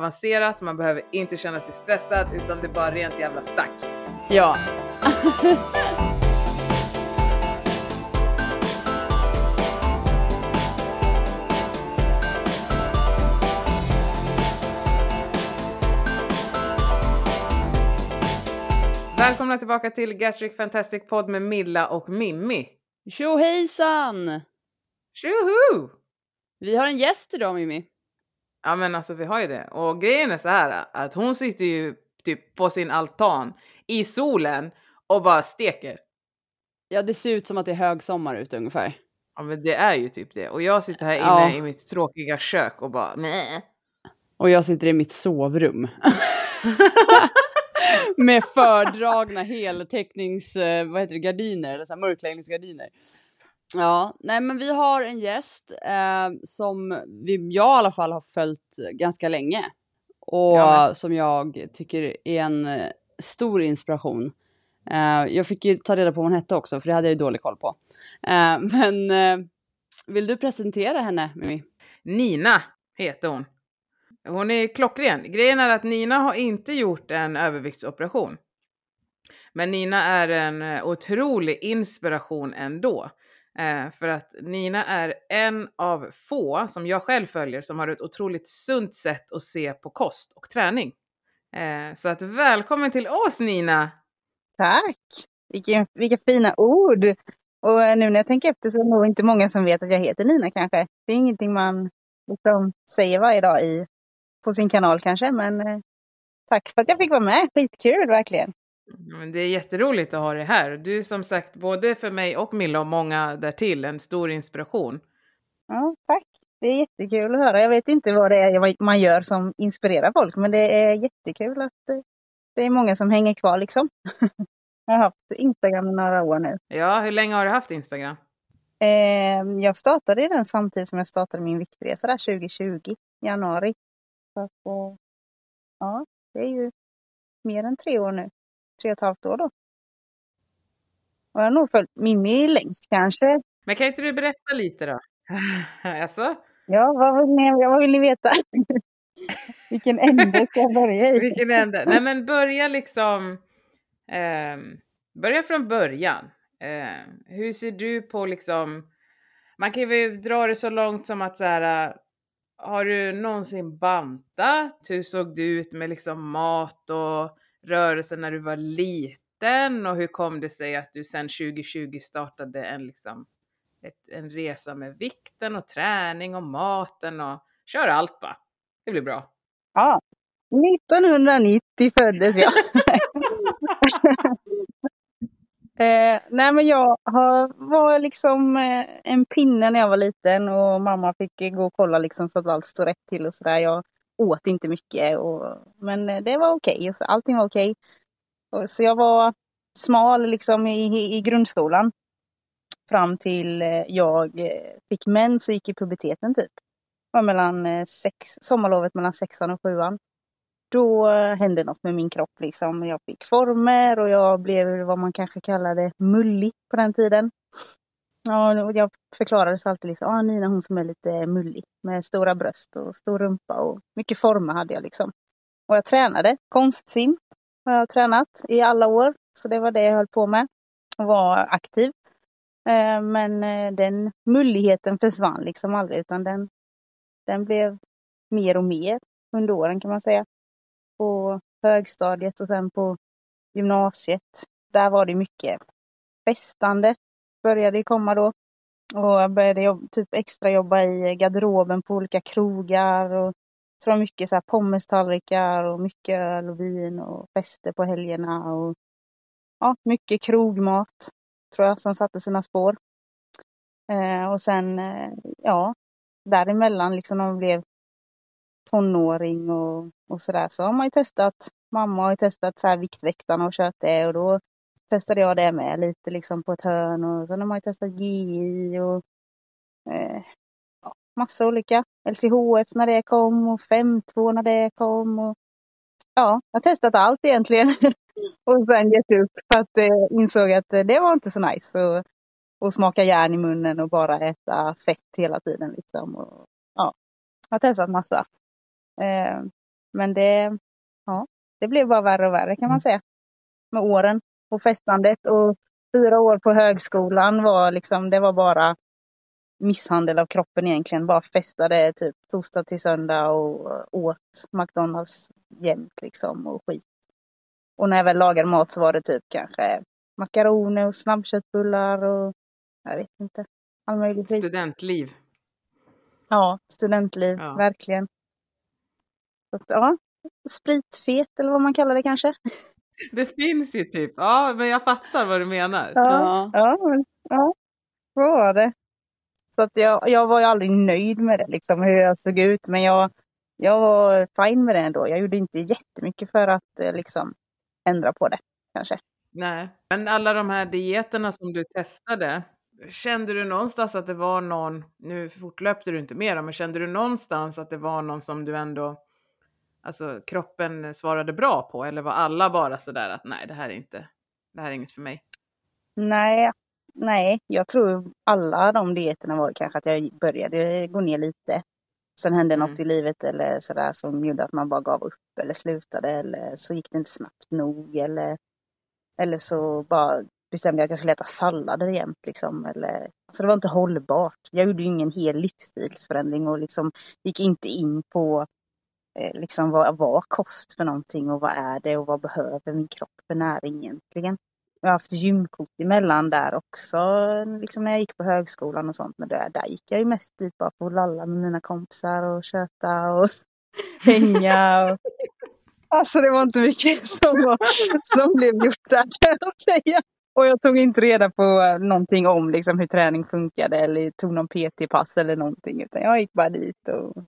avancerat, man behöver inte känna sig stressad utan det är bara rent jävla snack. Ja. Välkomna tillbaka till Gastric Fantastic Podd med Milla och Mimmi. Tjohejsan! Tjoho! Vi har en gäst idag Mimmi. Ja men alltså vi har ju det. Och grejen är så här att hon sitter ju typ på sin altan i solen och bara steker. Ja, det ser ut som att det är högsommar ute ungefär. Ja men det är ju typ det. Och jag sitter här inne Ja. i mitt tråkiga kök och bara Mäh. Och jag sitter i mitt sovrum. Med fördragna heltäcknings, eh, vad heter det, gardiner, eller så mörkläggningsgardiner. Ja, nej men vi har en gäst eh, som vi, jag i alla fall har följt ganska länge. Och med. som jag tycker är en eh, stor inspiration. Eh, jag fick ju ta reda på vad hon hette också, för det hade jag ju dålig koll på. Eh, men eh, vill du presentera henne, Mimi? Nina heter hon. Hon är klockren. Grejen är att Nina har inte gjort en överviktsoperation. Men Nina är en eh, otrolig inspiration ändå. Eh, för att Nina är en av få som jag själv följer som har ett otroligt sunt sätt att se på kost och träning. Eh, så att välkommen till oss Nina! Tack! Vilken, vilka fina ord! Och eh, nu när jag tänker efter så är det nog inte många som vet att jag heter Nina kanske. Det är ingenting man liksom säger varje dag i, på sin kanal kanske, men eh, tack för att jag fick vara med. Skitkul verkligen! Men det är jätteroligt att ha dig här. Du är som sagt både för mig och Milla och många därtill en stor inspiration. Ja, tack! Det är jättekul att höra. Jag vet inte vad det är man gör som inspirerar folk, men det är jättekul att eh, det är många som hänger kvar liksom. jag har haft Instagram i några år nu. Ja, hur länge har du haft Instagram? Eh, jag startade den samtidigt som jag startade min viktresa där 2020, januari. Så att, eh, ja, det är ju mer än tre år nu. Tre och ett halvt år då. Och jag har nog följt Mimmi längst kanske. Men kan inte du berätta lite då? alltså, Ja, vad vill ni, vad vill ni veta? Vilken ände ska jag börja i? vilken ände? Nej men börja liksom, ehm, börja från början. Eh, hur ser du på liksom, man kan ju dra det så långt som att så här, har du någonsin bantat? Hur såg du ut med liksom mat och rörelse när du var liten? Och hur kom det sig att du sedan 2020 startade en liksom ett, en resa med vikten och träning och maten och kör allt bara. Det blir bra. Ja, 1990 föddes jag. eh, nej men jag har, var liksom eh, en pinne när jag var liten och mamma fick gå och kolla liksom så att allt stod rätt till och sådär. Jag åt inte mycket och, men det var okej. så Allting var okej. Okay. Så jag var smal liksom i, i, grundskolan. Fram till eh, jag eh, fick mens och gick i puberteten typ var mellan eh, sex, sommarlovet mellan sexan och sjuan. Då hände något med min kropp liksom. Jag fick former och jag blev vad man kanske kallade mullig på den tiden. Ja, jag förklarades alltid liksom, ah, Nina hon som är lite mullig med stora bröst och stor rumpa och mycket former hade jag liksom. Och jag tränade konstsim har jag tränat i alla år. Så det var det jag höll på med och var aktiv. Eh, men eh, den mulligheten försvann liksom aldrig utan den den blev mer och mer under åren kan man säga. På högstadiet och sen på gymnasiet. Där var det mycket festande. Började komma då. Och jag började jobb, typ extra jobba i garderoben på olika krogar. Och så det var mycket så här pommestallrikar och mycket öl och vin och fester på helgerna. Och, ja, mycket krogmat tror jag som satte sina spår. Eh, och sen, eh, ja, däremellan liksom när man blev tonåring och, och sådär så har man ju testat. Mamma har ju testat så här Viktväktarna och kört det och då testade jag det med lite liksom på ett hörn och sen har man ju testat GI och eh, ja, massa olika. LCHF när det kom och 5-2 när det kom och ja, jag har testat allt egentligen. och sen gett upp för att eh, insåg att eh, det var inte så nice. Och, och smaka järn i munnen och bara äta fett hela tiden. Liksom. Och, ja, jag har testat massa. Eh, Men det, ja, det blev bara värre och värre kan man säga. Med åren och festandet och fyra år på högskolan var liksom, det var bara misshandel av kroppen egentligen. Bara festade typ torsdag till söndag och åt McDonalds jämt liksom och skit. Och när jag väl lagade mat så var det typ kanske makaroner och snabbköttbullar och jag vet inte. All möjlig skit. Studentliv. Ja, studentliv, Ja. verkligen. Så, ja, spritfet eller vad man kallar det kanske. Det finns ju typ. Ja, men jag fattar vad du menar. Ja. Ja, men, ja, så var det. Så att jag, jag var ju aldrig nöjd med det, liksom, hur jag såg ut. Men jag, jag var fine med det ändå. Jag gjorde inte jättemycket för att eh, liksom, ändra på det, kanske. Nej, men alla de här dieterna som du testade, kände du någonstans att det var någon, nu fortlöpte du inte mer, men kände du någonstans att det var någon som du ändå, alltså kroppen svarade bra på, eller var alla bara sådär att nej, det här är inte, det här är inget för mig? Nej, nej, jag tror alla de dieterna var kanske att jag började gå ner lite. Sen hände Mm. något i livet eller sådär som gjorde att man bara gav upp eller slutade eller så gick det inte snabbt nog eller, eller så bara bestämde jag att jag skulle äta sallader jämt liksom. Eller, alltså det var inte hållbart. Jag gjorde ju ingen hel livsstilsförändring och liksom gick inte in på Eh, liksom vad var kost för någonting och vad är det och vad behöver min kropp för näring egentligen. Jag har haft gymkort emellan där också, liksom när jag gick på högskolan och sånt. Men där, där gick jag ju mest dit bara för att lalla med mina kompisar och köta och hänga. Och... Alltså det var inte mycket som, var, som blev gjort där kan jag säga. Och jag tog inte reda på eh, någonting om liksom, hur träning funkade eller tog någon PT-pass eller någonting. Utan jag gick bara dit och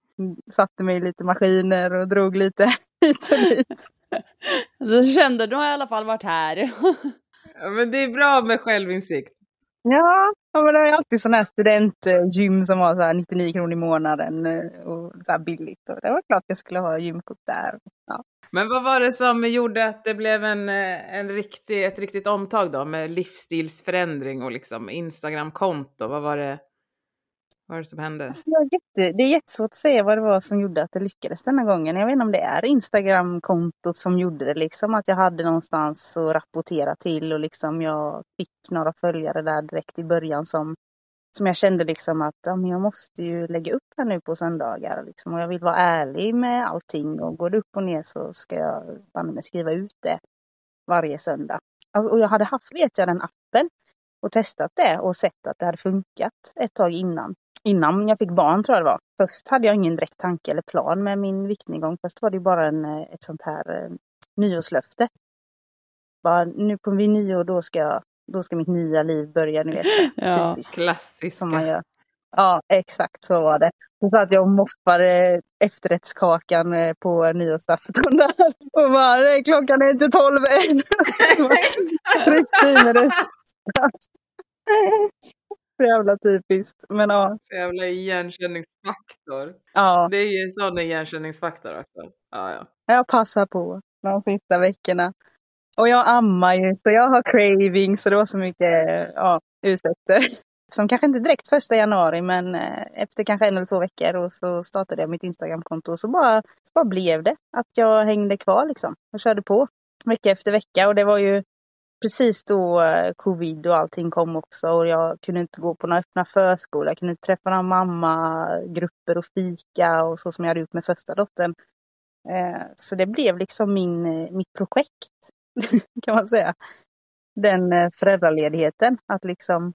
satte mig i lite maskiner och drog lite hit och dit. Du kände, du har i alla fall varit här. Ja, men det är bra med självinsikt. Ja, ja men det är alltid sådana här studentgym som var så här 99 kronor i månaden eh, och så här billigt. Och det var klart jag skulle ha gymkort där. Ja. Men vad var det som gjorde att det blev en, eh, en riktig, ett riktigt omtag då med livsstilsförändring och liksom Instagramkonto? Vad var det, vad var det som hände? Alltså, jätte, det är jättesvårt att säga vad det var som gjorde att det lyckades denna gången. Jag vet inte om det är Instagramkontot som gjorde det, liksom att jag hade någonstans att rapportera till och liksom jag fick några följare där direkt i början som, som jag kände liksom att ja, men jag måste ju lägga upp här nu på söndagar liksom, och jag vill vara ärlig med allting och går det upp och ner så ska jag banne mig skriva ut det varje söndag. Alltså, och jag hade haft, vet jag, den appen och testat det och sett att det hade funkat ett tag innan innan jag fick barn tror jag det var. Först hade jag ingen direkt tanke eller plan med min viktnedgång. Först var det bara en, eh, ett sånt här eh, nyårslöfte. Bara, nu på vid nyår då ska, jag, då ska mitt nya liv börja. Ni vet, Ja. typiskt Klassiska. som man gör. Ja, exakt så var det. Så satt jag och moppade efterrättskakan eh, på nyårsafton där. Och bara, "Nej, klockan är inte tolv än. Det. Så jävla typiskt. Men ja. Så jävla igenkänningsfaktor. ja. Det är ju en sån igenkänningsfaktor också. Ja, ja. Jag passar på de sista veckorna. Och jag ammar ju, så jag har craving, så det var så mycket ja, ursäkter. Som kanske inte direkt första januari, men eh, efter kanske en eller två veckor och så startade jag mitt Instagramkonto och så bara, så bara blev det att jag hängde kvar liksom och körde på vecka efter vecka. Och det var ju precis då eh, covid och allting kom också och jag kunde inte gå på några öppna förskolor. Jag kunde inte träffa några mammagrupper och fika och så som jag hade gjort med första dottern. Eh, så det blev liksom min, eh, mitt projekt, kan man säga. Den föräldraledigheten, att liksom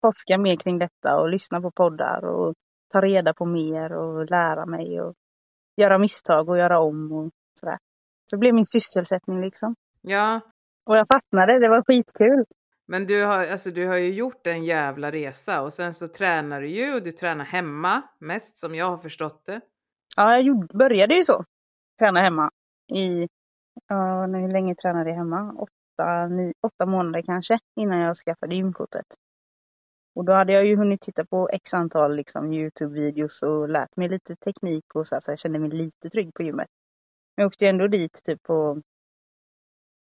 forska mer kring detta och lyssna på poddar och ta reda på mer och lära mig och göra misstag och göra om och sådär. Så det blev min sysselsättning liksom. ja, och jag fastnade, det var skitkul. men du har, alltså, du har ju gjort en jävla resa och sen så tränar du ju och du tränar hemma mest som jag har förstått det. Ja, jag gjorde, började ju så. Träna hemma i, ja, hur länge tränade jag hemma? Åtta, nio, åtta månader kanske innan jag skaffade gymkortet. Och då hade jag ju hunnit titta på x antal liksom, Youtube-videos och lärt mig lite teknik och så, så jag kände mig lite trygg på gymmet. Men jag åkte ju ändå dit typ på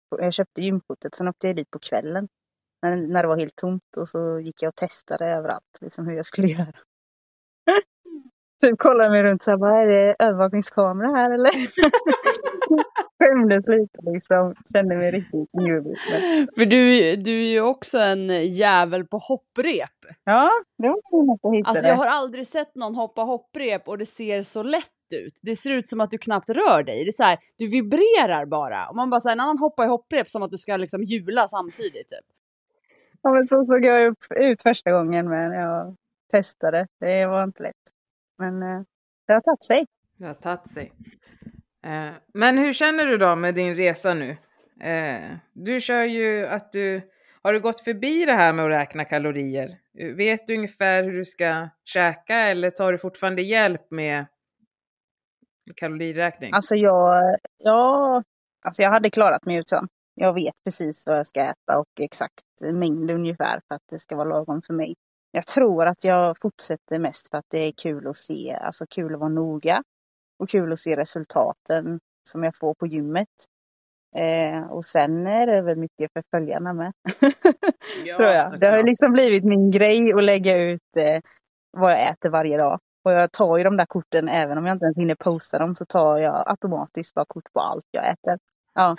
jag köpte gymkortet, sen åkte jag dit på kvällen. När, när det var helt tomt och så gick jag och testade överallt liksom, hur jag skulle göra. typ kollade mig runt så här, vad är det övervakningskamera här eller? Skämdes lite liksom, kände mig riktigt. Men... För du, du är ju också en jävel på hopprep. Ja, det var något jag hittade. Alltså jag har aldrig sett någon hoppa hopprep och det ser så lätt ut. Det ser ut som att du knappt rör dig. Det är så här, du vibrerar bara. Och man bara säger en annan hoppar i hopprep som att du ska liksom hjula samtidigt typ. Ja, men så såg jag ut första gången men jag testade. Det var inte lätt. Men eh, det har tagit sig. Det har tagit sig. Eh, men hur känner du då med din resa nu? Eh, du kör ju att du har du gått förbi det här med att räkna kalorier? Vet du ungefär hur du ska käka eller tar du fortfarande hjälp med kaloriräkning? Alltså jag, ja, alltså jag hade klarat mig utan. Jag vet precis vad jag ska äta och exakt mängd ungefär för att det ska vara lagom för mig. Jag tror att jag fortsätter mest för att det är kul att se, alltså kul att vara noga och kul att se resultaten som jag får på gymmet. Eh, och sen är det väl mycket för följarna med. Ja, tror jag. Det har liksom blivit min grej att lägga ut eh, vad jag äter varje dag. Och jag tar ju de där korten även om jag inte ens hinner posta dem så tar jag automatiskt bara kort på allt jag äter. Ja.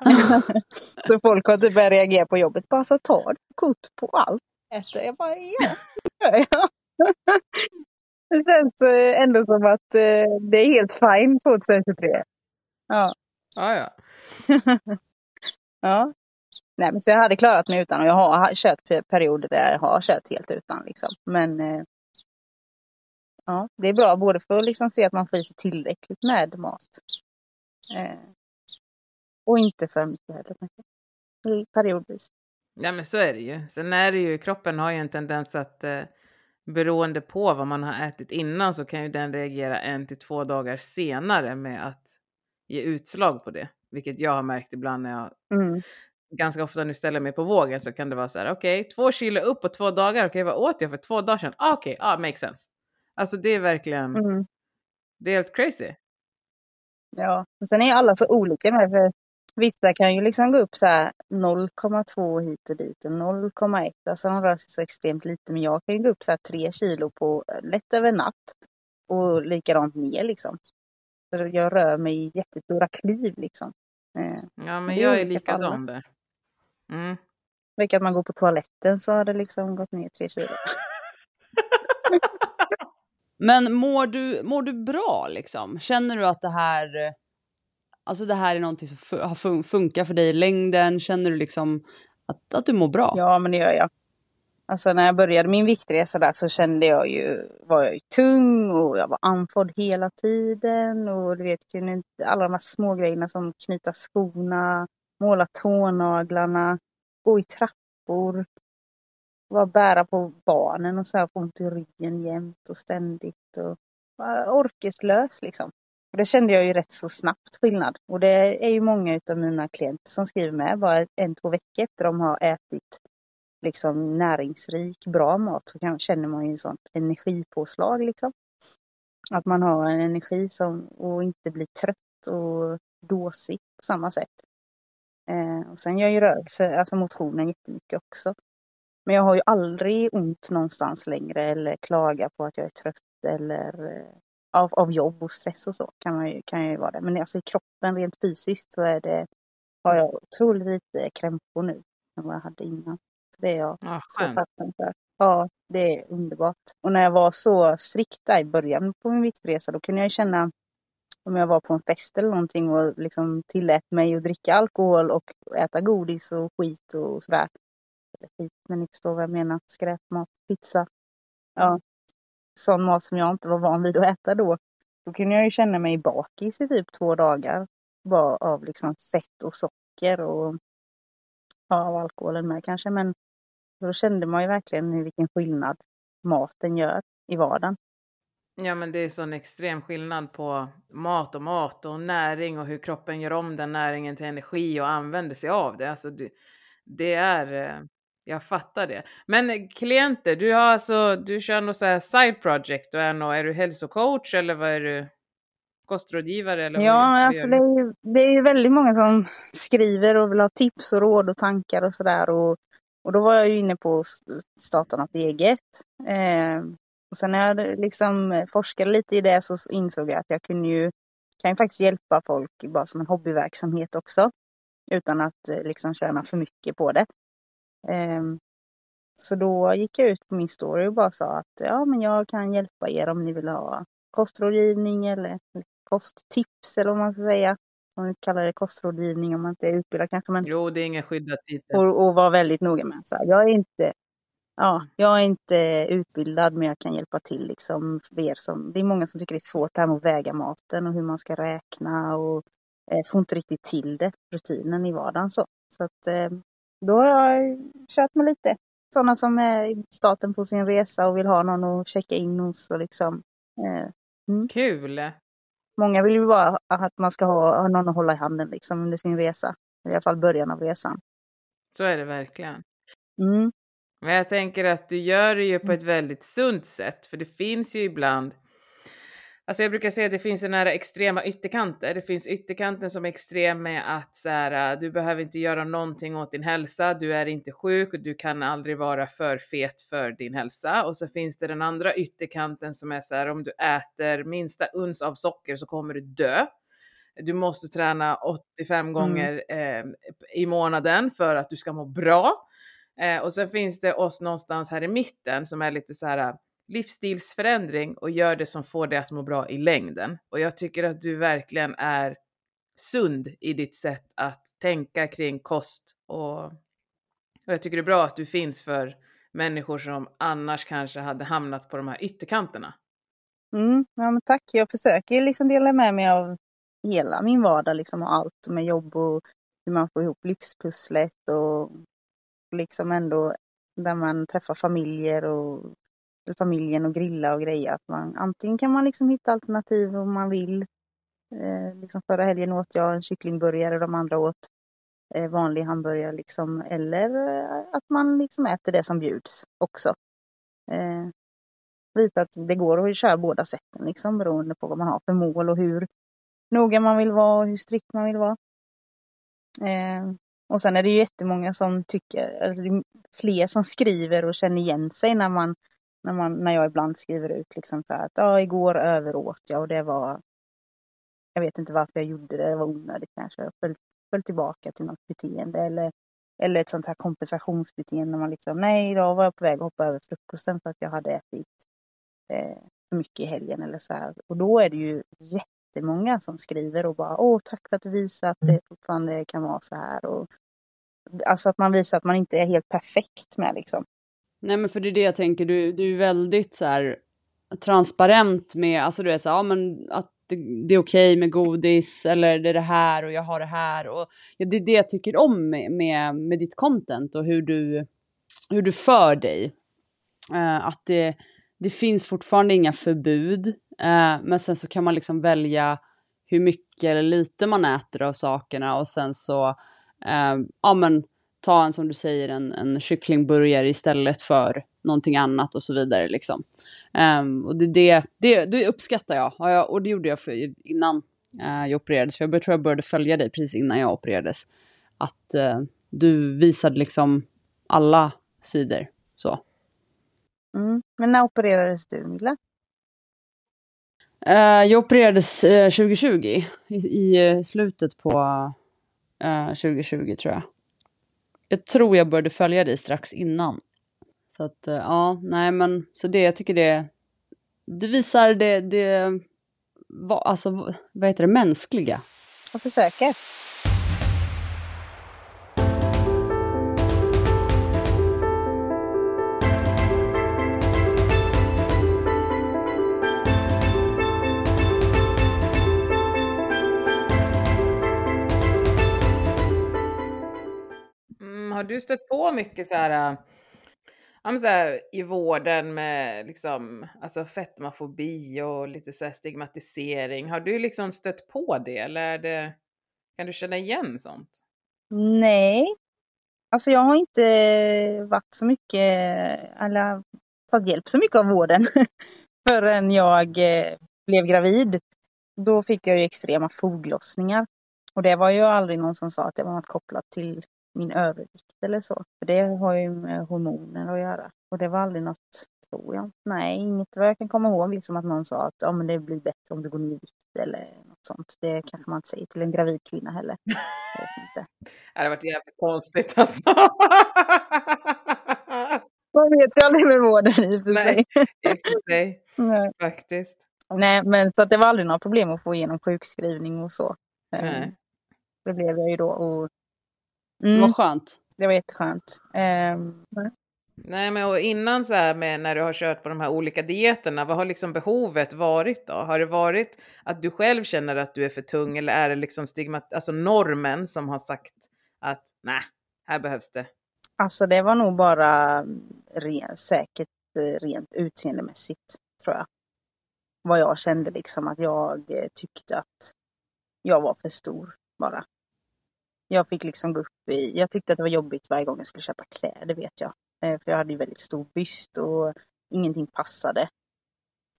så folk har typ börjat reagera på jobbet. Bara så tar du kort på allt jag äter. Jag bara ja, det känns eh, ändå som att eh, det är helt fine 2023. Ja. ja, ja. ja. Nej, men så jag hade klarat mig utan och jag har kört pe- perioder där jag har kört helt utan. Liksom. Men eh, ja, det är bra både för att liksom se att man får i sig tillräckligt med mat. Eh, och inte för mycket heller. kanske. Periodvis. Ja men så är det ju. Sen är det ju, kroppen har ju en tendens att eh, beroende på vad man har ätit innan så kan ju den reagera en till två dagar senare med att ge utslag på det. Vilket jag har märkt ibland när jag Mm. ganska ofta nu ställer mig på vågen så kan det vara så här, okej, två kilo upp på två dagar, okej vad åt jag för två dagar sedan? Ah, okej, ja, makes sense. Alltså det är verkligen, Mm. det är helt crazy. Ja, och sen är ju alla så olika med för vissa kan ju liksom gå upp så här 0,2 hit och dit och 0,1. Alltså de rör sig så extremt lite. Men jag kan ju gå upp så här 3 kilo på lätt över natt. Och likadant ner liksom. Så jag rör mig i jättestora kliv liksom. Eh, Ja men jag är likadan där. Mm. Vilket man går på toaletten så har det liksom gått ner 3 kilo. Men mår du, mår du bra liksom? Känner du att det här, alltså det här är någonting som fun- funkar för dig i längden? Känner du liksom att, att du mår bra? Ja, men det gör jag. Alltså när jag började min viktresa där så kände jag ju, var jag ju tung och jag var andfådd hela tiden och du vet, kunde inte, alla de här små grejerna som knyta skorna, måla tånaglarna, gå i trappor, vara bära på barnen och så här få ont i ryggen jämt och ständigt och vara orkeslös liksom. Och det kände jag ju rätt så snabbt skillnad. Och det är ju många av mina klienter som skriver med bara en, två veckor efter de har ätit liksom näringsrik, bra mat så kan, känner man ju en sånt energipåslag liksom. Att man har en energi som, och inte blir trött och dåsig på samma sätt. Eh, och sen gör ju rörelse, alltså motionen jättemycket också. Men jag har ju aldrig ont någonstans längre eller klagar på att jag är trött eller eh, av, av jobb och stress och så kan, man ju, kan jag ju vara det. Men alltså i kroppen rent fysiskt så är det, har jag otroligt lite krämpor nu än vad jag hade innan. Så det är jag Ja, så tacksam för. Ja, det är underbart. Och när jag var så strikt där i början på min viktresa då kunde jag känna om jag var på en fest eller någonting och liksom tillät mig att dricka alkohol och äta godis och skit och sådär. Eller skit, men ni förstår vad jag menar. Skräpmat, pizza. Ja. Sån mat som jag inte var van vid att äta då. Då kunde jag ju känna mig bakis i typ två dagar. Bara av liksom fett och socker och ja, av alkoholen med kanske. Men då kände man ju verkligen vilken skillnad maten gör i vardagen. Ja men det är sån extrem skillnad på mat och mat och näring och hur kroppen gör om den näringen till energi och använder sig av det. Alltså det, det är, eh, jag fattar det. Men eh, klienter, du har alltså, du kör något så här side project och är, nå- är du hälsocoach eller vad är du? Kostrådgivare eller Ja, vad alltså det är, ju, det är ju väldigt många som skriver och vill ha tips och råd och tankar och sådär. Och, och då var jag ju inne på att starta något eget. Eh, och sen när jag liksom forskade lite i det så insåg jag att jag kunde ju, kan ju faktiskt hjälpa folk bara som en hobbyverksamhet också. Utan att eh, liksom tjäna för mycket på det. Um, så då gick jag ut på min story och bara sa att ja, men jag kan hjälpa er om ni vill ha kostrådgivning eller kosttips eller vad man ska säga. Om man kallar det kostrådgivning om man inte är utbildad kanske. Men... Jo, det är ingen skyddad titel. Och, och vara väldigt noga med. Så här, jag är inte Ja, jag är inte utbildad men jag kan hjälpa till liksom för er som, det är många som tycker det är svårt det här med att väga maten och hur man ska räkna och eh, får inte riktigt till det, rutinen i vardagen så. Så att eh, då har jag kört med lite sådana som är i starten på sin resa och vill ha någon att checka in hos och liksom. Eh, mm. Kul! Många vill ju bara att man ska ha, ha någon att hålla i handen liksom under sin resa. I alla fall början av resan. Så är det verkligen. Mm. Men jag tänker att du gör det ju på ett väldigt sunt sätt, för det finns ju ibland Alltså jag brukar säga att det finns sådana här extrema ytterkanter. Det finns ytterkanten som är extrem med att så här, du behöver inte göra någonting åt din hälsa, du är inte sjuk och du kan aldrig vara för fet för din hälsa. Och så finns det den andra ytterkanten som är så här, om du äter minsta uns av socker så kommer du dö. Du måste träna 85 mm. gånger eh, i månaden för att du ska må bra. Eh, och sen finns det oss någonstans här i mitten som är lite så här livsstilsförändring och gör det som får dig att må bra i längden. Och jag tycker att du verkligen är sund i ditt sätt att tänka kring kost och, och jag tycker det är bra att du finns för människor som annars kanske hade hamnat på de här ytterkanterna. Mm, ja, men tack. Jag försöker liksom dela med mig av hela min vardag liksom och allt med jobb och hur man får ihop livspusslet och liksom ändå där man träffar familjer och familjen och grilla och greja. Att man, antingen kan man liksom hitta alternativ om man vill. Eh, liksom förra helgen åt jag en kycklingburgare och de andra åt eh, vanlig hamburgare. Liksom. Eller eh, att man liksom äter det som bjuds också. Eh, visa att det går att köra båda sätten liksom, beroende på vad man har för mål och hur noga man vill vara och hur strikt man vill vara. Eh, och sen är det ju jättemånga som tycker, alltså fler som skriver och känner igen sig när man när, man, när jag ibland skriver ut liksom så att ja, igår överåt jag och det var jag vet inte varför jag gjorde det, det var onödigt kanske. Jag föll, föll tillbaka till något beteende eller, eller ett sånt här kompensationsbeteende. När man liksom, nej idag var jag på väg att hoppa över frukosten för att jag hade ätit eh, för mycket i helgen eller så här. Och då är det ju jättemånga som skriver och bara åh tack för att du visar att det fortfarande kan vara så här. Och, alltså att man visar att man inte är helt perfekt med liksom. Nej men för det är det jag tänker, du, du är väldigt så här transparent med, alltså du är så här, ja men att det, det är okej okay med godis eller det är det här och jag har det här och ja, det är det jag tycker om med, med, med ditt content och hur du, hur du för dig. Uh, att det, det finns fortfarande inga förbud, uh, men sen så kan man liksom välja hur mycket eller lite man äter av sakerna och sen så, uh, ja men ta en som du säger en, en kycklingburgare istället för någonting annat och så vidare. Liksom. Um, och det, det, det, det uppskattar jag. och, jag och det gjorde jag för, innan uh, jag opererades. För jag tror jag började följa dig precis innan jag opererades. Att uh, du visade liksom alla sidor. Så. Mm. Men när opererades du, Milla? Uh, jag opererades 2020, i, i slutet på 2020 tror jag jag tror jag började följa dig strax innan. Så att, eh, ja, nej men, så det, jag tycker det, du visar det, det, alltså, vad heter det, mänskliga. Jag försöker. Har du stött på mycket så här, äh, ja, så här i vården med liksom, alltså fetmafobi och lite så stigmatisering? Har du liksom stött på det eller är det, kan du känna igen sånt? Nej, alltså jag har inte varit så mycket, eller tagit hjälp så mycket av vården förrän jag eh, blev gravid. Då fick jag ju extrema foglossningar. Och det var ju aldrig någon som sa att det var något kopplat till min övervikt eller så. För det har ju med hormoner att göra. Och det var aldrig något tror jag. Nej, inget vad jag kan komma ihåg. Liksom att någon sa att ja, men det blir bättre om du går ner i vikt eller något sånt. Det kanske man inte säger till en gravid kvinna heller. Jag vet inte. Det hade varit jävligt konstigt alltså. Man vet ju aldrig med vården i och för Nej. sig. I och för sig, Nej. faktiskt. Nej, men så att det var aldrig några problem att få igenom sjukskrivning och så. Nej. Det blev jag ju då. Och, mm, var skönt. det var jätteskönt. Ehm, Nej, men och innan så här med när du har kört på de här olika dieterna, vad har liksom behovet varit då? Har det varit att du själv känner att du är för tung eller är det liksom stigmat, alltså normen som har sagt att nej, här behövs det? Alltså det var nog bara ren, säkert eh, rent utseendemässigt tror jag. Vad jag kände liksom att jag eh, tyckte att jag var för stor bara. Jag fick liksom gå upp i, jag tyckte att det var jobbigt varje gång jag skulle köpa kläder vet jag. Eh, För jag hade ju väldigt stor byst och ingenting passade.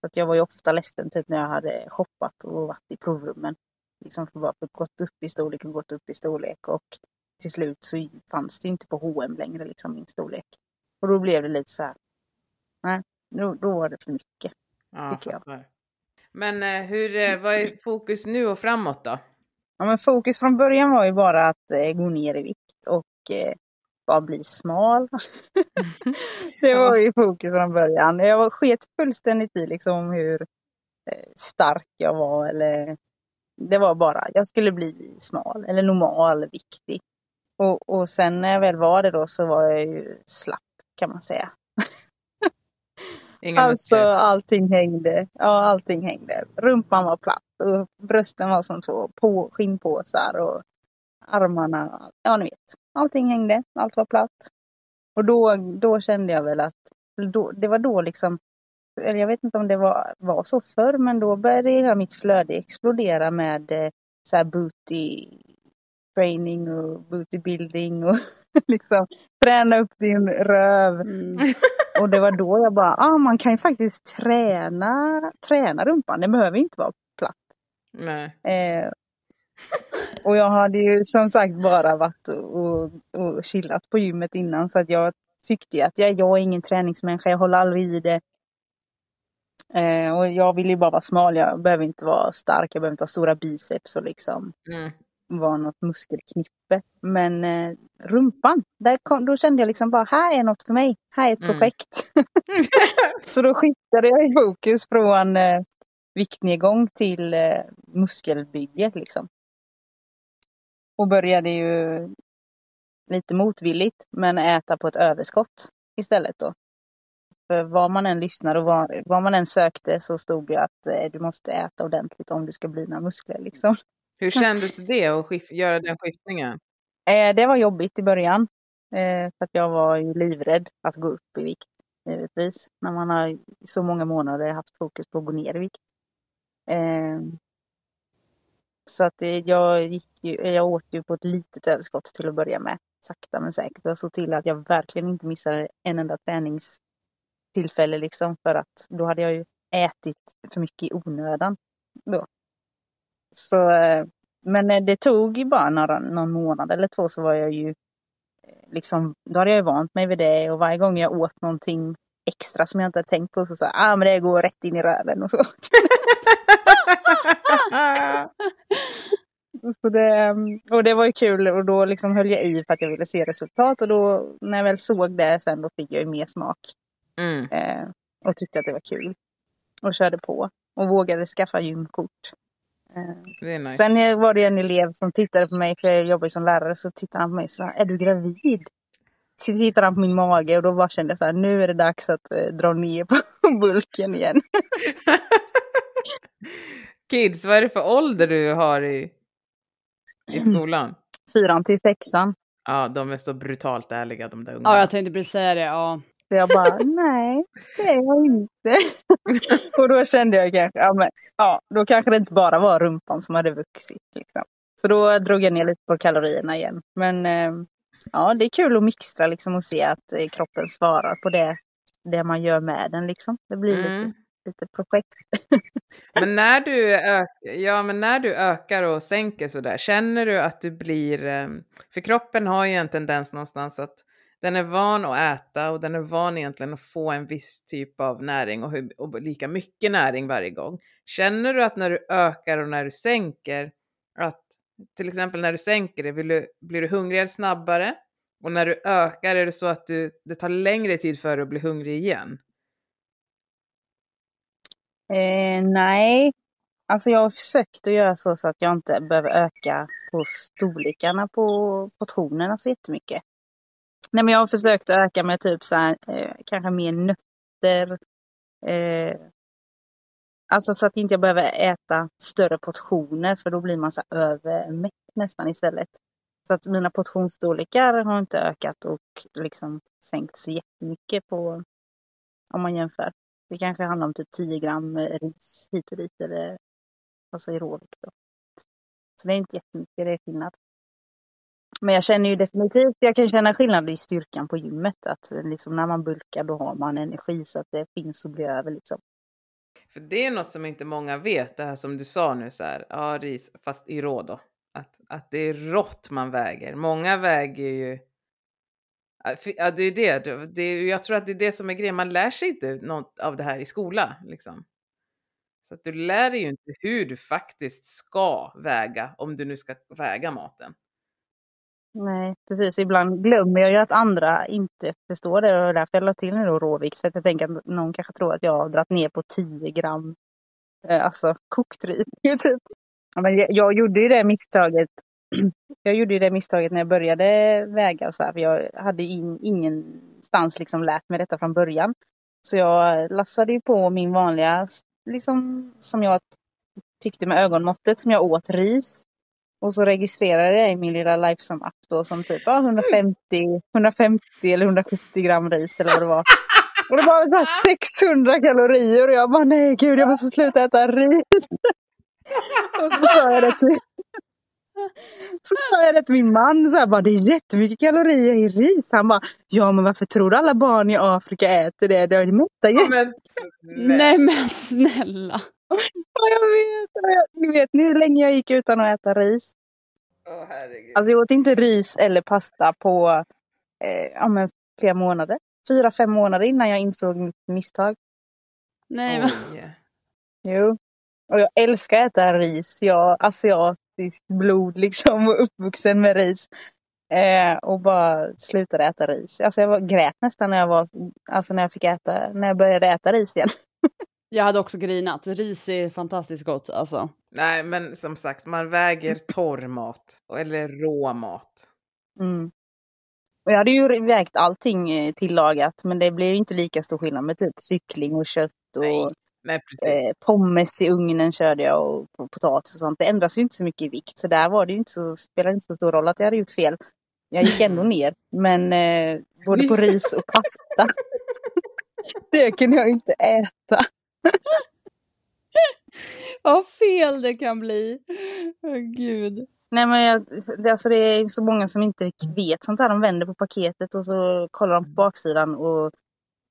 Så att jag var ju ofta ledsen typ när jag hade shoppat och varit i provrummen. Liksom för bara gått upp i storlek och gått upp i storlek och till slut så fanns det inte på H&M längre liksom min storlek. Och då blev det lite så här. Nej, då, då var det för mycket. Ja, Tycker jag. Men eh, hur, eh, vad är fokus nu och framåt då? Ja, men fokus från början var ju bara att eh, gå ner i vikt och eh, bara bli smal. det var ju fokus från början. Jag var sket fullständigt i liksom hur eh, stark jag var eller det var bara, jag skulle bli smal eller normal viktig. Och, och sen när jag väl var det då så var jag ju slapp kan man säga. Inga Alltså muskler? allting hängde. Ja, allting hängde. Rumpan var platt och brösten var som två på, skinnpåsar och armarna, ja ni vet. Allting hängde, allt var platt. Och då, då kände jag väl att, då, det var då liksom, eller jag vet inte om det var, var så förr, men då började hela mitt flöde explodera med eh, så här booty training och booty building och liksom träna upp din röv. Mm. Och det var då jag bara, ah, man kan ju faktiskt träna, träna rumpan. Det behöver inte vara platt. Eh, och jag hade ju som sagt bara varit och, och, och chillat på gymmet innan så att jag tyckte ju att jag, jag är ingen träningsmänniska, jag håller aldrig i det. Eh, och jag vill ju bara vara smal, jag behöver inte vara stark, jag behöver inte ha stora biceps och liksom Mm. Vara något muskelknippe. Men eh, rumpan, där kom, då kände jag liksom bara, här är något för mig, här är ett Mm. projekt. Så då skiftade jag i fokus från eh, viktnedgång till eh, muskelbygge liksom. Och började ju lite motvilligt men äta på ett överskott istället då. För var man än lyssnade och var, var man än sökte så stod det att eh, du måste äta ordentligt om du ska bli några muskler liksom. Hur kändes det att skif- göra den skiftningen? Eh, det var jobbigt i början. Eh, för att jag var ju livrädd att gå upp i vikt. Givetvis. När man har i så många månader haft fokus på att gå ner i vikt. Eh, så att det, jag, gick ju, jag åt ju på ett litet överskott till att börja med. Sakta men säkert. Jag såg till att jag verkligen inte missade en enda träningstillfälle liksom. För att då hade jag ju ätit för mycket i onödan. Då. Så, eh, men eh, det tog ju bara några, någon månad eller två så var jag ju eh, liksom, då hade jag ju vant mig vid det och varje gång jag åt någonting extra som jag inte hade tänkt på så sa jag, ah men det går rätt in i röven och så. så det, och det var ju kul och då liksom höll jag i för att jag ville se resultat och då när jag väl såg det sen då fick jag ju mer smak Mm. eh, och tyckte att det var kul. Och körde på och vågade skaffa gymkort. Eh, Det är nice. Sen var det en elev som tittade på mig, för jag jobbar som lärare, så tittade han på mig och sa, är du gravid? Så tittade han på min mage och då bara kände jag så här, nu är det dags att eh, dra ner på bulken igen. Kids, vad är det för ålder du har i, i skolan? Fyran till sexan. Ja, de är så brutalt ärliga de där ungarna. Ja, jag tänkte precis säga det. Ja. Så jag bara, nej, det är jag inte. och då kände jag kanske, ja, men, ja, då kanske det inte bara var rumpan som hade vuxit. Liksom. Så då drog jag ner lite på kalorierna igen. Men eh, ja, det är kul att mixtra liksom och se att eh, kroppen svarar på det, det man gör med den. Liksom. Det blir Mm. lite, lite projekt. Men när du, ja, men när du ökar och sänker sådär, känner du att du blir... ehm, För kroppen har ju en tendens någonstans att den är van att äta och den är van egentligen att få en viss typ av näring och, hur, och lika mycket näring varje gång. Känner du att när du ökar och när du sänker, att till exempel när du sänker det, du, blir du hungrigare snabbare? Och när du ökar, är det så att du, det tar längre tid för dig att bli hungrig igen? Eh, nej, alltså jag har försökt att göra så, så att jag inte behöver öka på storlekarna på portionerna så jättemycket. Nej, men jag har försökt öka med typ så här, eh, kanske mer nötter. Eh, alltså så att inte jag behöver äta större portioner för då blir man så övermätt nästan istället. Så att mina portionsstorlekar har inte ökat och liksom sänkt så jättemycket på om man jämför. Det kanske handlar om typ 10 gram ris hit och dit eller alltså i råvikt. Så det är inte jättemycket, det är skillnad. Men jag känner ju definitivt, jag kan känna skillnad i styrkan på gymmet. Att liksom när man bulkar då har man energi så att det finns att bli över liksom. För det är något som inte många vet, det här som du sa nu så här, ja ris, fast i rå då. Att, att det är rått man väger. Många väger ju Ja, det är det. det är, jag tror att det är det som är grejen. Man lär sig inte något av det här i skola. Liksom. Så att du lär dig ju inte hur du faktiskt ska väga om du nu ska väga maten. Nej, precis. Ibland glömmer jag ju att andra inte förstår det och därför jag la till nu då råvikt. För att jag tänker att någon kanske tror att jag har dragit ner på 10 gram eh, alltså kokt ris. Typ. Men jag, jag gjorde ju det misstaget. jag gjorde ju det misstaget när jag började väga och så här, för jag hade in, ingenstans liksom lärt mig detta från början. Så jag lassade ju på min vanliga, liksom som jag tyckte med ögonmåttet som jag åt ris. Och så registrerade jag i min lilla Lifesum-app då som typ ja, 150, 150 eller 170 gram ris eller vad det var. Och det var så 600 kalorier och jag bara nej gud jag måste sluta äta ris. och så sa jag det till, så sa jag det till min man, så här, bara, det är jättemycket kalorier i ris. Han bara, ja men varför tror du alla barn i Afrika äter det? Det är mätta ja, Nej men snälla. Ja, jag vet. Ni vet ni hur länge jag gick utan att äta ris? Oh, herregud. Alltså jag åt inte ris eller pasta på eh, ja, men flera månader. Fyra, fem månader innan jag insåg mitt misstag. Nej men. Jo. Och jag älskar att äta ris. Jag asiatisk blod liksom och uppvuxen med ris. Eh, och bara slutade äta ris. Alltså jag var, grät nästan när jag var, alltså när jag fick äta, när jag började äta ris igen. Jag hade också grinat. Ris är fantastiskt gott alltså. Nej, men som sagt, man väger torr mat eller rå mat. Mm. Och jag hade ju vägt allting eh, tillagat, men det blev ju inte lika stor skillnad med typ kyckling och kött och nej, nej, eh, pommes i ugnen körde jag och potatis och sånt. Det ändras ju inte så mycket i vikt, så där var det ju inte så, spelade inte så stor roll att jag hade gjort fel. Jag gick ändå ner, men eh, både på ris och pasta. det kunde jag inte äta. Vad fel det kan bli. Oh, gud. Nej men jag, det, alltså det är så många som inte vet sånt här. De vänder på paketet och så kollar de på baksidan och,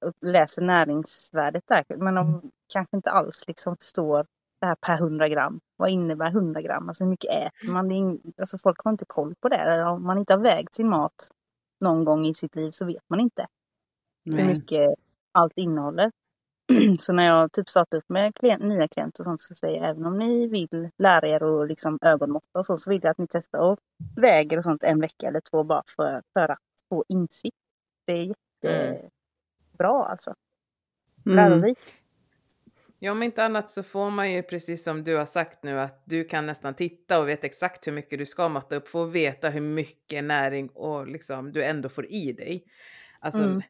och läser näringsvärdet där. Men de kanske inte alls liksom förstår det här per 100 gram. Vad innebär 100 gram? Alltså hur mycket äter man? Är, alltså folk har inte koll på det. Om man inte har vägt sin mat någon gång i sitt liv så vet man inte Nej. hur mycket allt innehåller. så när jag typ startar upp med klient, nya klienter och sånt så säger jag även om ni vill lära er och liksom ögonmåtta och så, så vill jag att ni testar och väger och sånt en vecka eller två bara för, för att få insikt. Det är jättebra mm. alltså. Lärorikt. Mm. Ja, om inte annat så får man ju precis som du har sagt nu att du kan nästan titta och vet exakt hur mycket du ska matta upp för att veta hur mycket näring och liksom du ändå får i dig. Alltså, mm.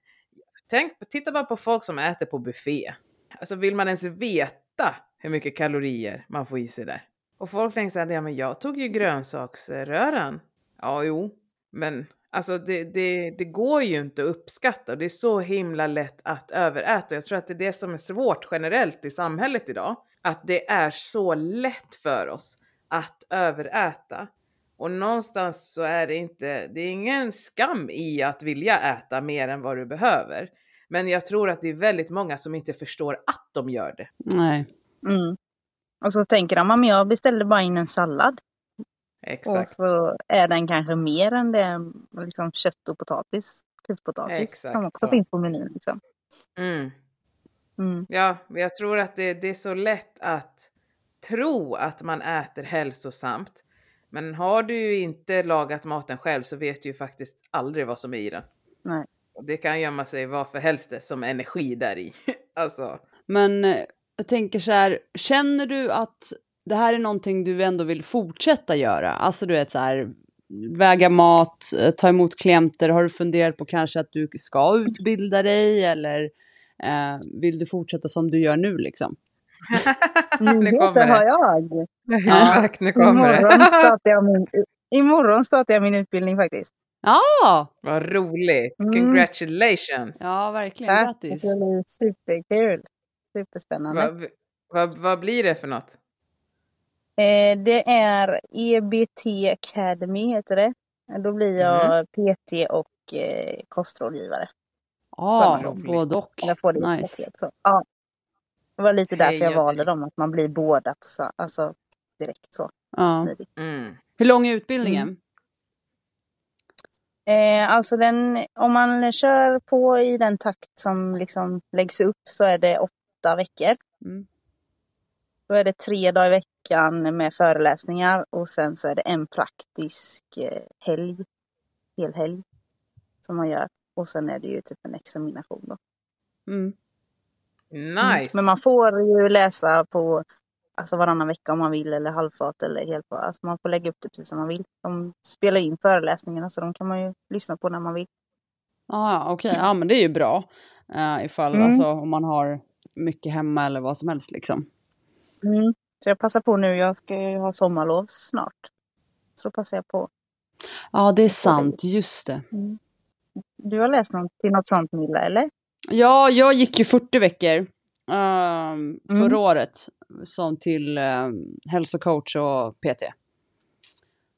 Tänk, titta bara på folk som äter på buffé. Alltså vill man ens veta hur mycket kalorier man får i sig där? Och folk tänker så här, ja men jag tog ju grönsaksröran. Ja, jo, men alltså det, det, det går ju inte att uppskatta och det är så himla lätt att överäta. Jag tror att det är det som är svårt generellt i samhället idag. Att det är så lätt för oss att överäta. Och någonstans så är det inte, det är ingen skam i att vilja äta mer än vad du behöver. Men jag tror att det är väldigt många som inte förstår att de gör det. Nej. Mm. Och så tänker de, att jag beställde bara in en sallad. Exakt. Och så är den kanske mer än det, liksom kött och potatis klyftpotatis Exakt som också så. finns på menyn. Liksom. Mm. Mm. Ja, men jag tror att det, det är så lätt att tro att man äter hälsosamt. Men har du inte lagat maten själv så vet du ju faktiskt aldrig vad som är i den. Nej. Och det kan gömma sig vad för helst det som energi där i. alltså, Men eh, jag tänker så här, känner du att det här är någonting du ändå vill fortsätta göra? Alltså du vet så här, väga mat, eh, ta emot klienter. Har du funderat på kanske att du ska utbilda dig eller eh, vill du fortsätta som du gör nu liksom? nu Nyheter kommer har jag. Exakt, nu kommer Imorgon det. startar, jag min, imorgon startar jag min utbildning faktiskt. Ja, Vad roligt! Mm. Congratulations! ja verkligen, Tack, grattis. Det blir superkul. Superspännande. Vad, vad, vad blir det för något? Eh, det är EBT Academy heter det. Då blir jag PT och eh, kostrådgivare. Ja, roligt. både och. Jag får det Nice. Ja. Det var lite därför jag valde dem, att man blir båda på, alltså, direkt så. Ja. Mm. Hur lång är utbildningen? Eh, alltså den, om man kör på i den takt som liksom läggs upp så är det åtta veckor. Mm. Då är det tre dagar i veckan med föreläsningar och sen så är det en praktisk eh, helg, helhelg som man gör. Och sen är det ju typ en examination då. Mm. Nice! Men man får ju läsa på alltså varannan vecka om man vill eller halvfart eller helfart. Alltså man får lägga upp det precis som man vill. De spelar in föreläsningarna så de kan man ju lyssna på när man vill. Ah, ja, okej, ja men det är ju bra. Uh, ifall Mm. alltså om man har mycket hemma eller vad som helst liksom. Mm. Så jag passar på nu, jag ska ju ha sommarlov snart. Så då passar jag på. Ja, det är sant, just det. Du har läst något till något sånt Milla, eller? Ja, jag gick ju 40 veckor ehm, förra Mm. året som till um, hälsocoach och PT.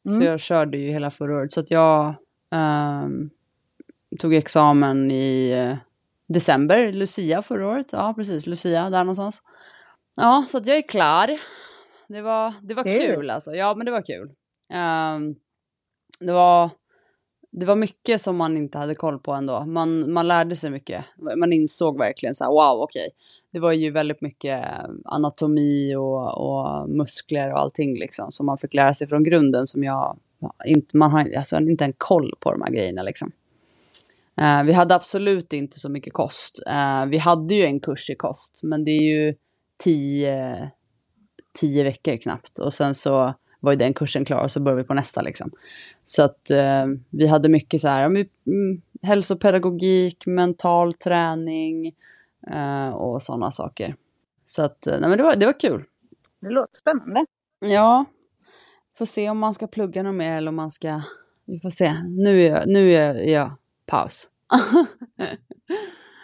Så Mm. jag körde ju hela förra året. Så att jag ehm, tog examen i eh, december, Lucia förra året. Ja, precis, Lucia, där någonstans. Ja, så att jag är klar. Det var, det var Kul. kul alltså. Ja, men det var kul. Ehm, det var det var mycket som man inte hade koll på ändå. Man, man lärde sig mycket. Man insåg verkligen så här, wow, okej. Det var ju väldigt mycket eh, anatomi och, och muskler och allting liksom. Som man fick lära sig från grunden som jag inte, man har alltså, inte en koll på de här grejerna liksom. Uh, vi hade absolut inte så mycket kost. Uh, vi hade ju en kurs i kost, men det är ju tio, tio veckor knappt. Och sen så var ju den kursen klar och så började vi på nästa liksom. Så att eh, vi hade mycket så här, mm, hälsopedagogik, mental träning eh, och sådana saker. Så att, eh, nej men det var, det var kul. Det låter spännande. Ja, får se om man ska plugga något mer eller om man ska, vi får se. Nu är jag, nu är jag, jag paus.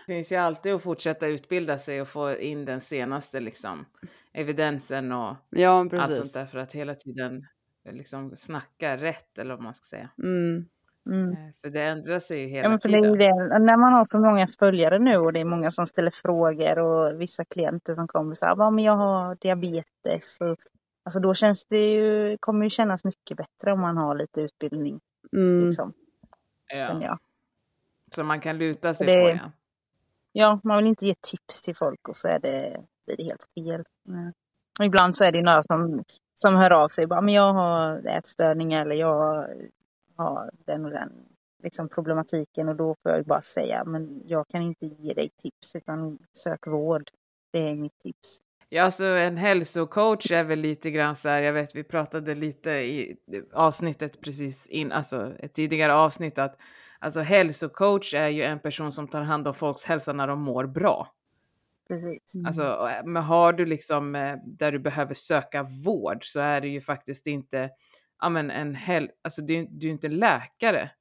Det finns ju alltid att fortsätta utbilda sig och få in den senaste liksom, evidensen och Ja, allt sånt där för att hela tiden liksom snacka rätt eller vad man ska säga. Mm. Mm. Eh, För det ändrar sig ju hela Ja, men för det är tiden. det. När man har så många följare nu och det är många som ställer frågor och vissa klienter som kommer och säger ja, men jag har diabetes. Och, alltså då känns det ju, kommer ju kännas mycket bättre om man har lite utbildning. Mm. Liksom, Ja. jag. Så man kan luta sig det- på ja. Ja, man vill inte ge tips till folk och så är det, blir det helt fel. Mm. Och ibland så är det några som, som hör av sig. Bara, men jag har ätstörningar eller jag har den och den liksom, problematiken. Och då får jag bara säga, men jag kan inte ge dig tips utan sök vård. Det är mitt tips. Ja, alltså en hälsocoach är väl lite grann så här, jag vet vi pratade lite i avsnittet precis in, alltså ett tidigare avsnitt att alltså hälsocoach är ju en person som tar hand om folks hälsa när de mår bra. Precis. Mm. Alltså, men har du liksom eh, där du behöver söka vård så är det ju faktiskt inte, ja men en hel, alltså du, du är inte läkare.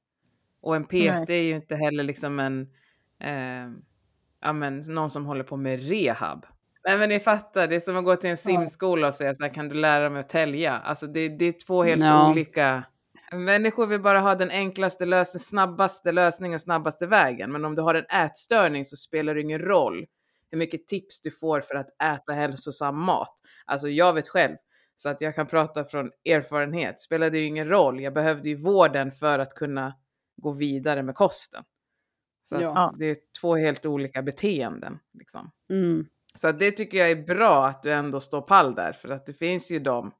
Och en PT Nej. är ju inte heller liksom en, eh, ja men någon som håller på med rehab. Nej men ni fattar, det är som att gå till en simskola och säga så här, kan du lära mig att tälja? Alltså det, det är två helt Ja. olika Människor vill bara ha den enklaste lösningen, snabbaste lösningen, snabbaste vägen. Men om du har en ätstörning så spelar det ingen roll hur mycket tips du får för att äta hälsosam mat. Alltså jag vet själv, så att jag kan prata från erfarenhet. Spelade ju ingen roll, jag behövde ju vården för att kunna gå vidare med kosten. Så att Ja. det är två helt olika beteenden. Liksom. Mm. Så att det tycker jag är bra att du ändå står pall där, för att det finns ju de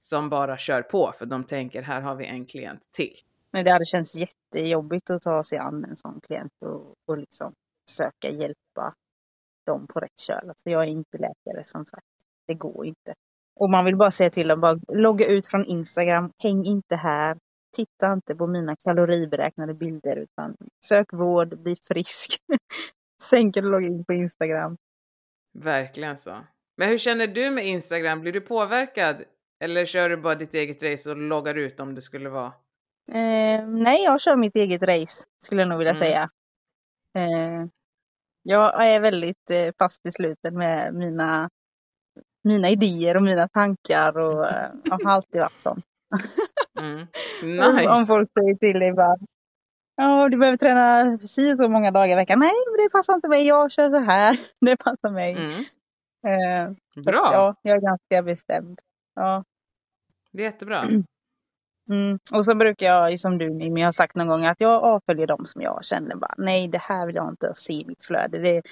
som bara kör på, för de tänker här har vi en klient till. Men det hade känts jättejobbigt att ta sig an en sån klient och, och liksom försöka hjälpa dem på rätt köl. Alltså jag är inte läkare som sagt. Det går inte. Och man vill bara säga till dem, bara logga ut från Instagram, häng inte här, titta inte på mina kaloriberäknade bilder utan sök vård, bli frisk. Sen kan du logga in på Instagram. Verkligen så. Men hur känner du med Instagram? Blir du påverkad? Eller kör du bara ditt eget race och loggar ut om det skulle vara? Eh, nej, jag kör mitt eget race skulle jag nog vilja Mm. säga. Eh, jag är väldigt eh, fast besluten med mina, mina idéer och mina tankar och eh, har alltid varit sån. Mm. Nice! om folk säger till dig bara Ja, du behöver träna si så många dagar i veckan. Nej, det passar inte mig. Jag kör så här. Det passar mig. Mm. Eh, så Bra! Ja, jag är ganska bestämd. Ja. Det är jättebra. Mm. Och så brukar jag, som du Mimmi har sagt någon gång, att jag avföljer dem som jag känner bara, nej det här vill jag inte se i mitt flöde. Det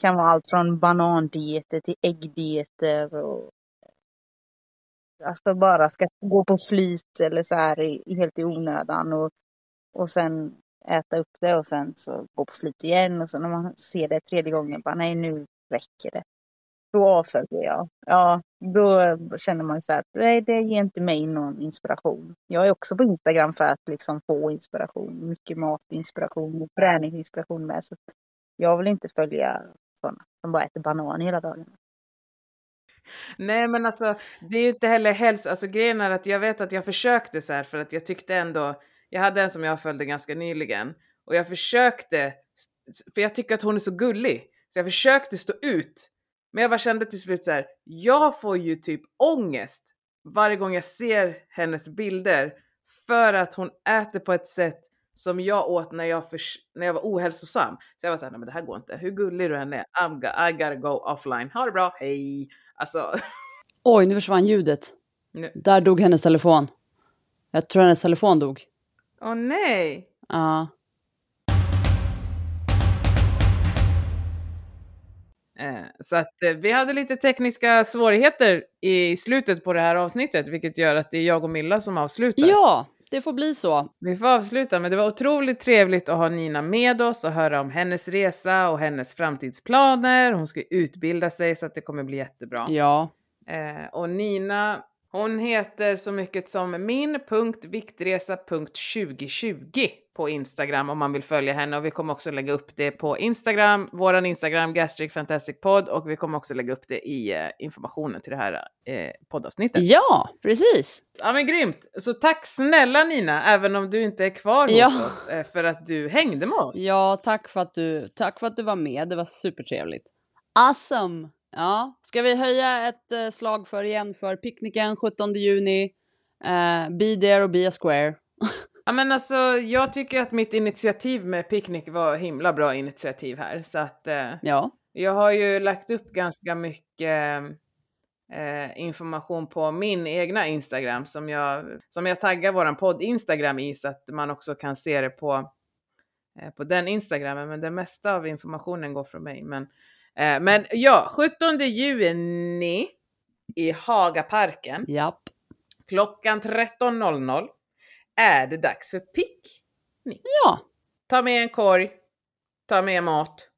kan vara allt från banandieter till äggdieter och alltså bara ska gå på flyt eller så här i- helt i onödan och, och sen äta upp det och sen så gå på flyt igen och sen när man ser det tredje gången bara, nej nu räcker det. Då avföljer jag. Ja, då känner man ju så här, nej det ger inte mig någon inspiration. Jag är också på Instagram för att liksom få inspiration, mycket matinspiration och träningsinspiration med. Så jag vill inte följa sådana som bara äter banan hela dagen. Nej men alltså det är ju inte heller hälsa, alltså grejen är att jag vet att jag försökte så här för att jag tyckte ändå, jag hade en som jag följde ganska nyligen och jag försökte, för jag tycker att hon är så gullig, så jag försökte stå ut. Men jag bara kände till slut så här, jag får ju typ ångest varje gång jag ser hennes bilder för att hon äter på ett sätt som jag åt när jag, förs- när jag var ohälsosam. Så jag var såhär, nej men det här går inte. Hur gullig du än är, I'm go- I gotta go offline. Ha det bra, hej! Alltså, Oj, nu försvann ljudet. nu- Där dog hennes telefon. Jag tror hennes telefon dog. åh nej! Ja. Eh, Så att eh, vi hade lite tekniska svårigheter i slutet på det här avsnittet, vilket gör att det är jag och Milla som avslutar. ja, det får bli så. Vi får avsluta, men det var otroligt trevligt att ha Nina med oss och höra om hennes resa och hennes framtidsplaner. Hon ska utbilda sig så att det kommer bli jättebra. Ja. Eh, och Nina, hon heter så mycket som min.viktresa.2020 på Instagram om man vill följa henne och vi kommer också lägga upp det på Instagram, våran Instagram Gastric Fantastic Podd och vi kommer också lägga upp det i eh, informationen till det här eh, poddavsnittet. Ja, precis. Ja men grymt! Så tack snälla Nina, även om du inte är kvar hos Ja. oss, eh, för att du hängde med oss. Ja, tack för att du, tack för att du var med. Det var supertrevligt. Awesome! Ja, ska vi höja ett eh, slag för igen för picknicken 17 juni? Eh, be there och be a square. Ja men alltså jag tycker att mitt initiativ med picknick var himla bra initiativ här så att eh, Ja, Jag har ju lagt upp ganska mycket eh, information på min egna Instagram som jag, som jag taggar våran podd Instagram i så att man också kan se det på, på den Instagramen. Men det mesta av informationen går från mig. Men, eh, men ja, 17 juni i Hagaparken japp. klockan 13.00 är det dags för picknick. Ja, Ta med en korg, ta med mat,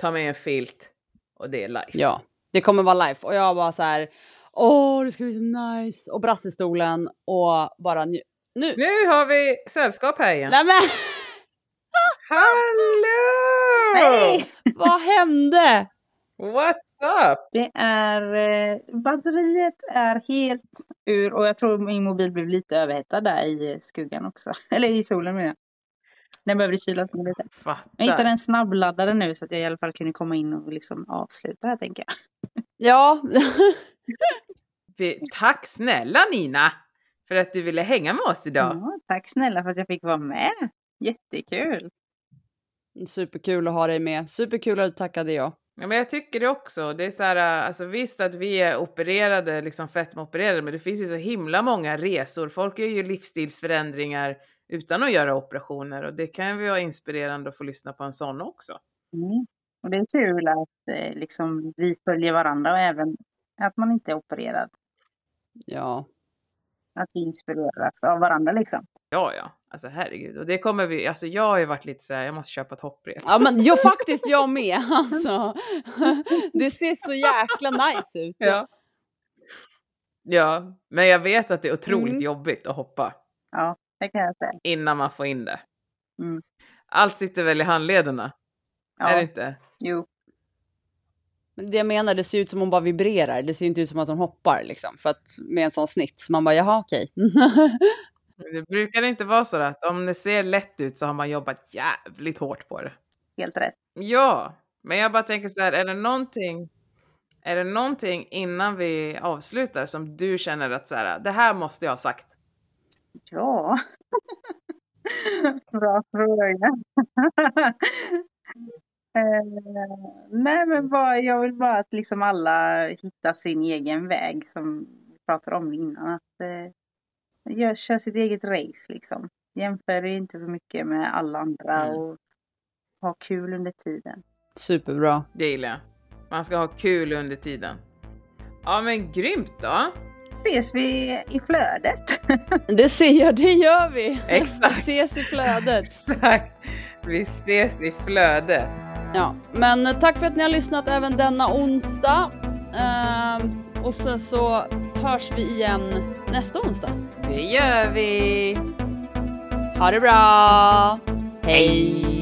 ta med en filt och det är life. ja. Det kommer vara live och jag var så här. Åh, det ska bli så nice. Och brassestolen och bara nju- Nu! Nu har vi sällskap här igen. Nej men, Hallå! Hej! vad hände? What's up? Det är, eh, batteriet är helt ur och jag tror min mobil blev lite överhettad där i skuggan också. Eller i solen menar jag. Den behöver kylas ner lite. Jag hittade Fattar. en snabbladdare nu så att jag i alla fall kunde komma in och liksom avsluta här tänker jag. Ja, tack snälla Nina för att du ville hänga med oss idag. Ja, tack snälla för att jag fick vara med. Jättekul. superkul att ha dig med. Superkul att du tackade jag. Ja, men jag tycker det också. Det är så här, alltså visst att vi är opererade, liksom fetmaopererade, men det finns ju så himla många resor. Folk gör ju livsstilsförändringar utan att göra operationer och det kan ju vara inspirerande att få lyssna på en sån också. Mm. Och det är kul att eh, liksom, vi följer varandra och även att man inte är opererad. Ja. Att vi inspireras av varandra liksom. Ja, ja, alltså herregud. Och det kommer vi, alltså jag har ju varit lite så här, jag måste köpa ett hopprep. Ja men jag faktiskt jag med alltså. Det ser så jäkla nice ut. Ja. Ja, men jag vet att det är otroligt Mm. jobbigt att hoppa Ja, det kan jag säga. innan man får in det. Mm. Allt sitter väl i handlederna? Är det Ja, inte? jo. Men det jag menar, det ser ut som hon bara vibrerar. Det ser inte ut som att hon hoppar liksom. För att med en sån snitt. Så man bara, jaha okej. Det brukar inte vara så att om det ser lätt ut så har man jobbat jävligt hårt på det. Helt rätt. Ja, men jag bara tänker så här, är det någonting, är det någonting innan vi avslutar som du känner att så här, det här måste jag ha sagt? Ja. Bra fråga. eh, nej, men bara, jag vill bara att liksom alla hittar sin egen väg som vi pratade om innan. Att eh, gör, kör sitt eget race liksom. Jämför inte så mycket med alla andra Mm. och ha kul under tiden. Superbra. Det gillar jag. Man ska ha kul under tiden. Ja men grymt då! Ses vi i flödet? Det ser jag, det gör vi. Exakt. Vi ses i flödet. Exakt! Vi ses i flödet. Ja, men eh, tack för att ni har lyssnat även denna onsdag. Ehm, och sen så hörs vi igen nästa onsdag. Det gör vi! Ha det bra! Hej!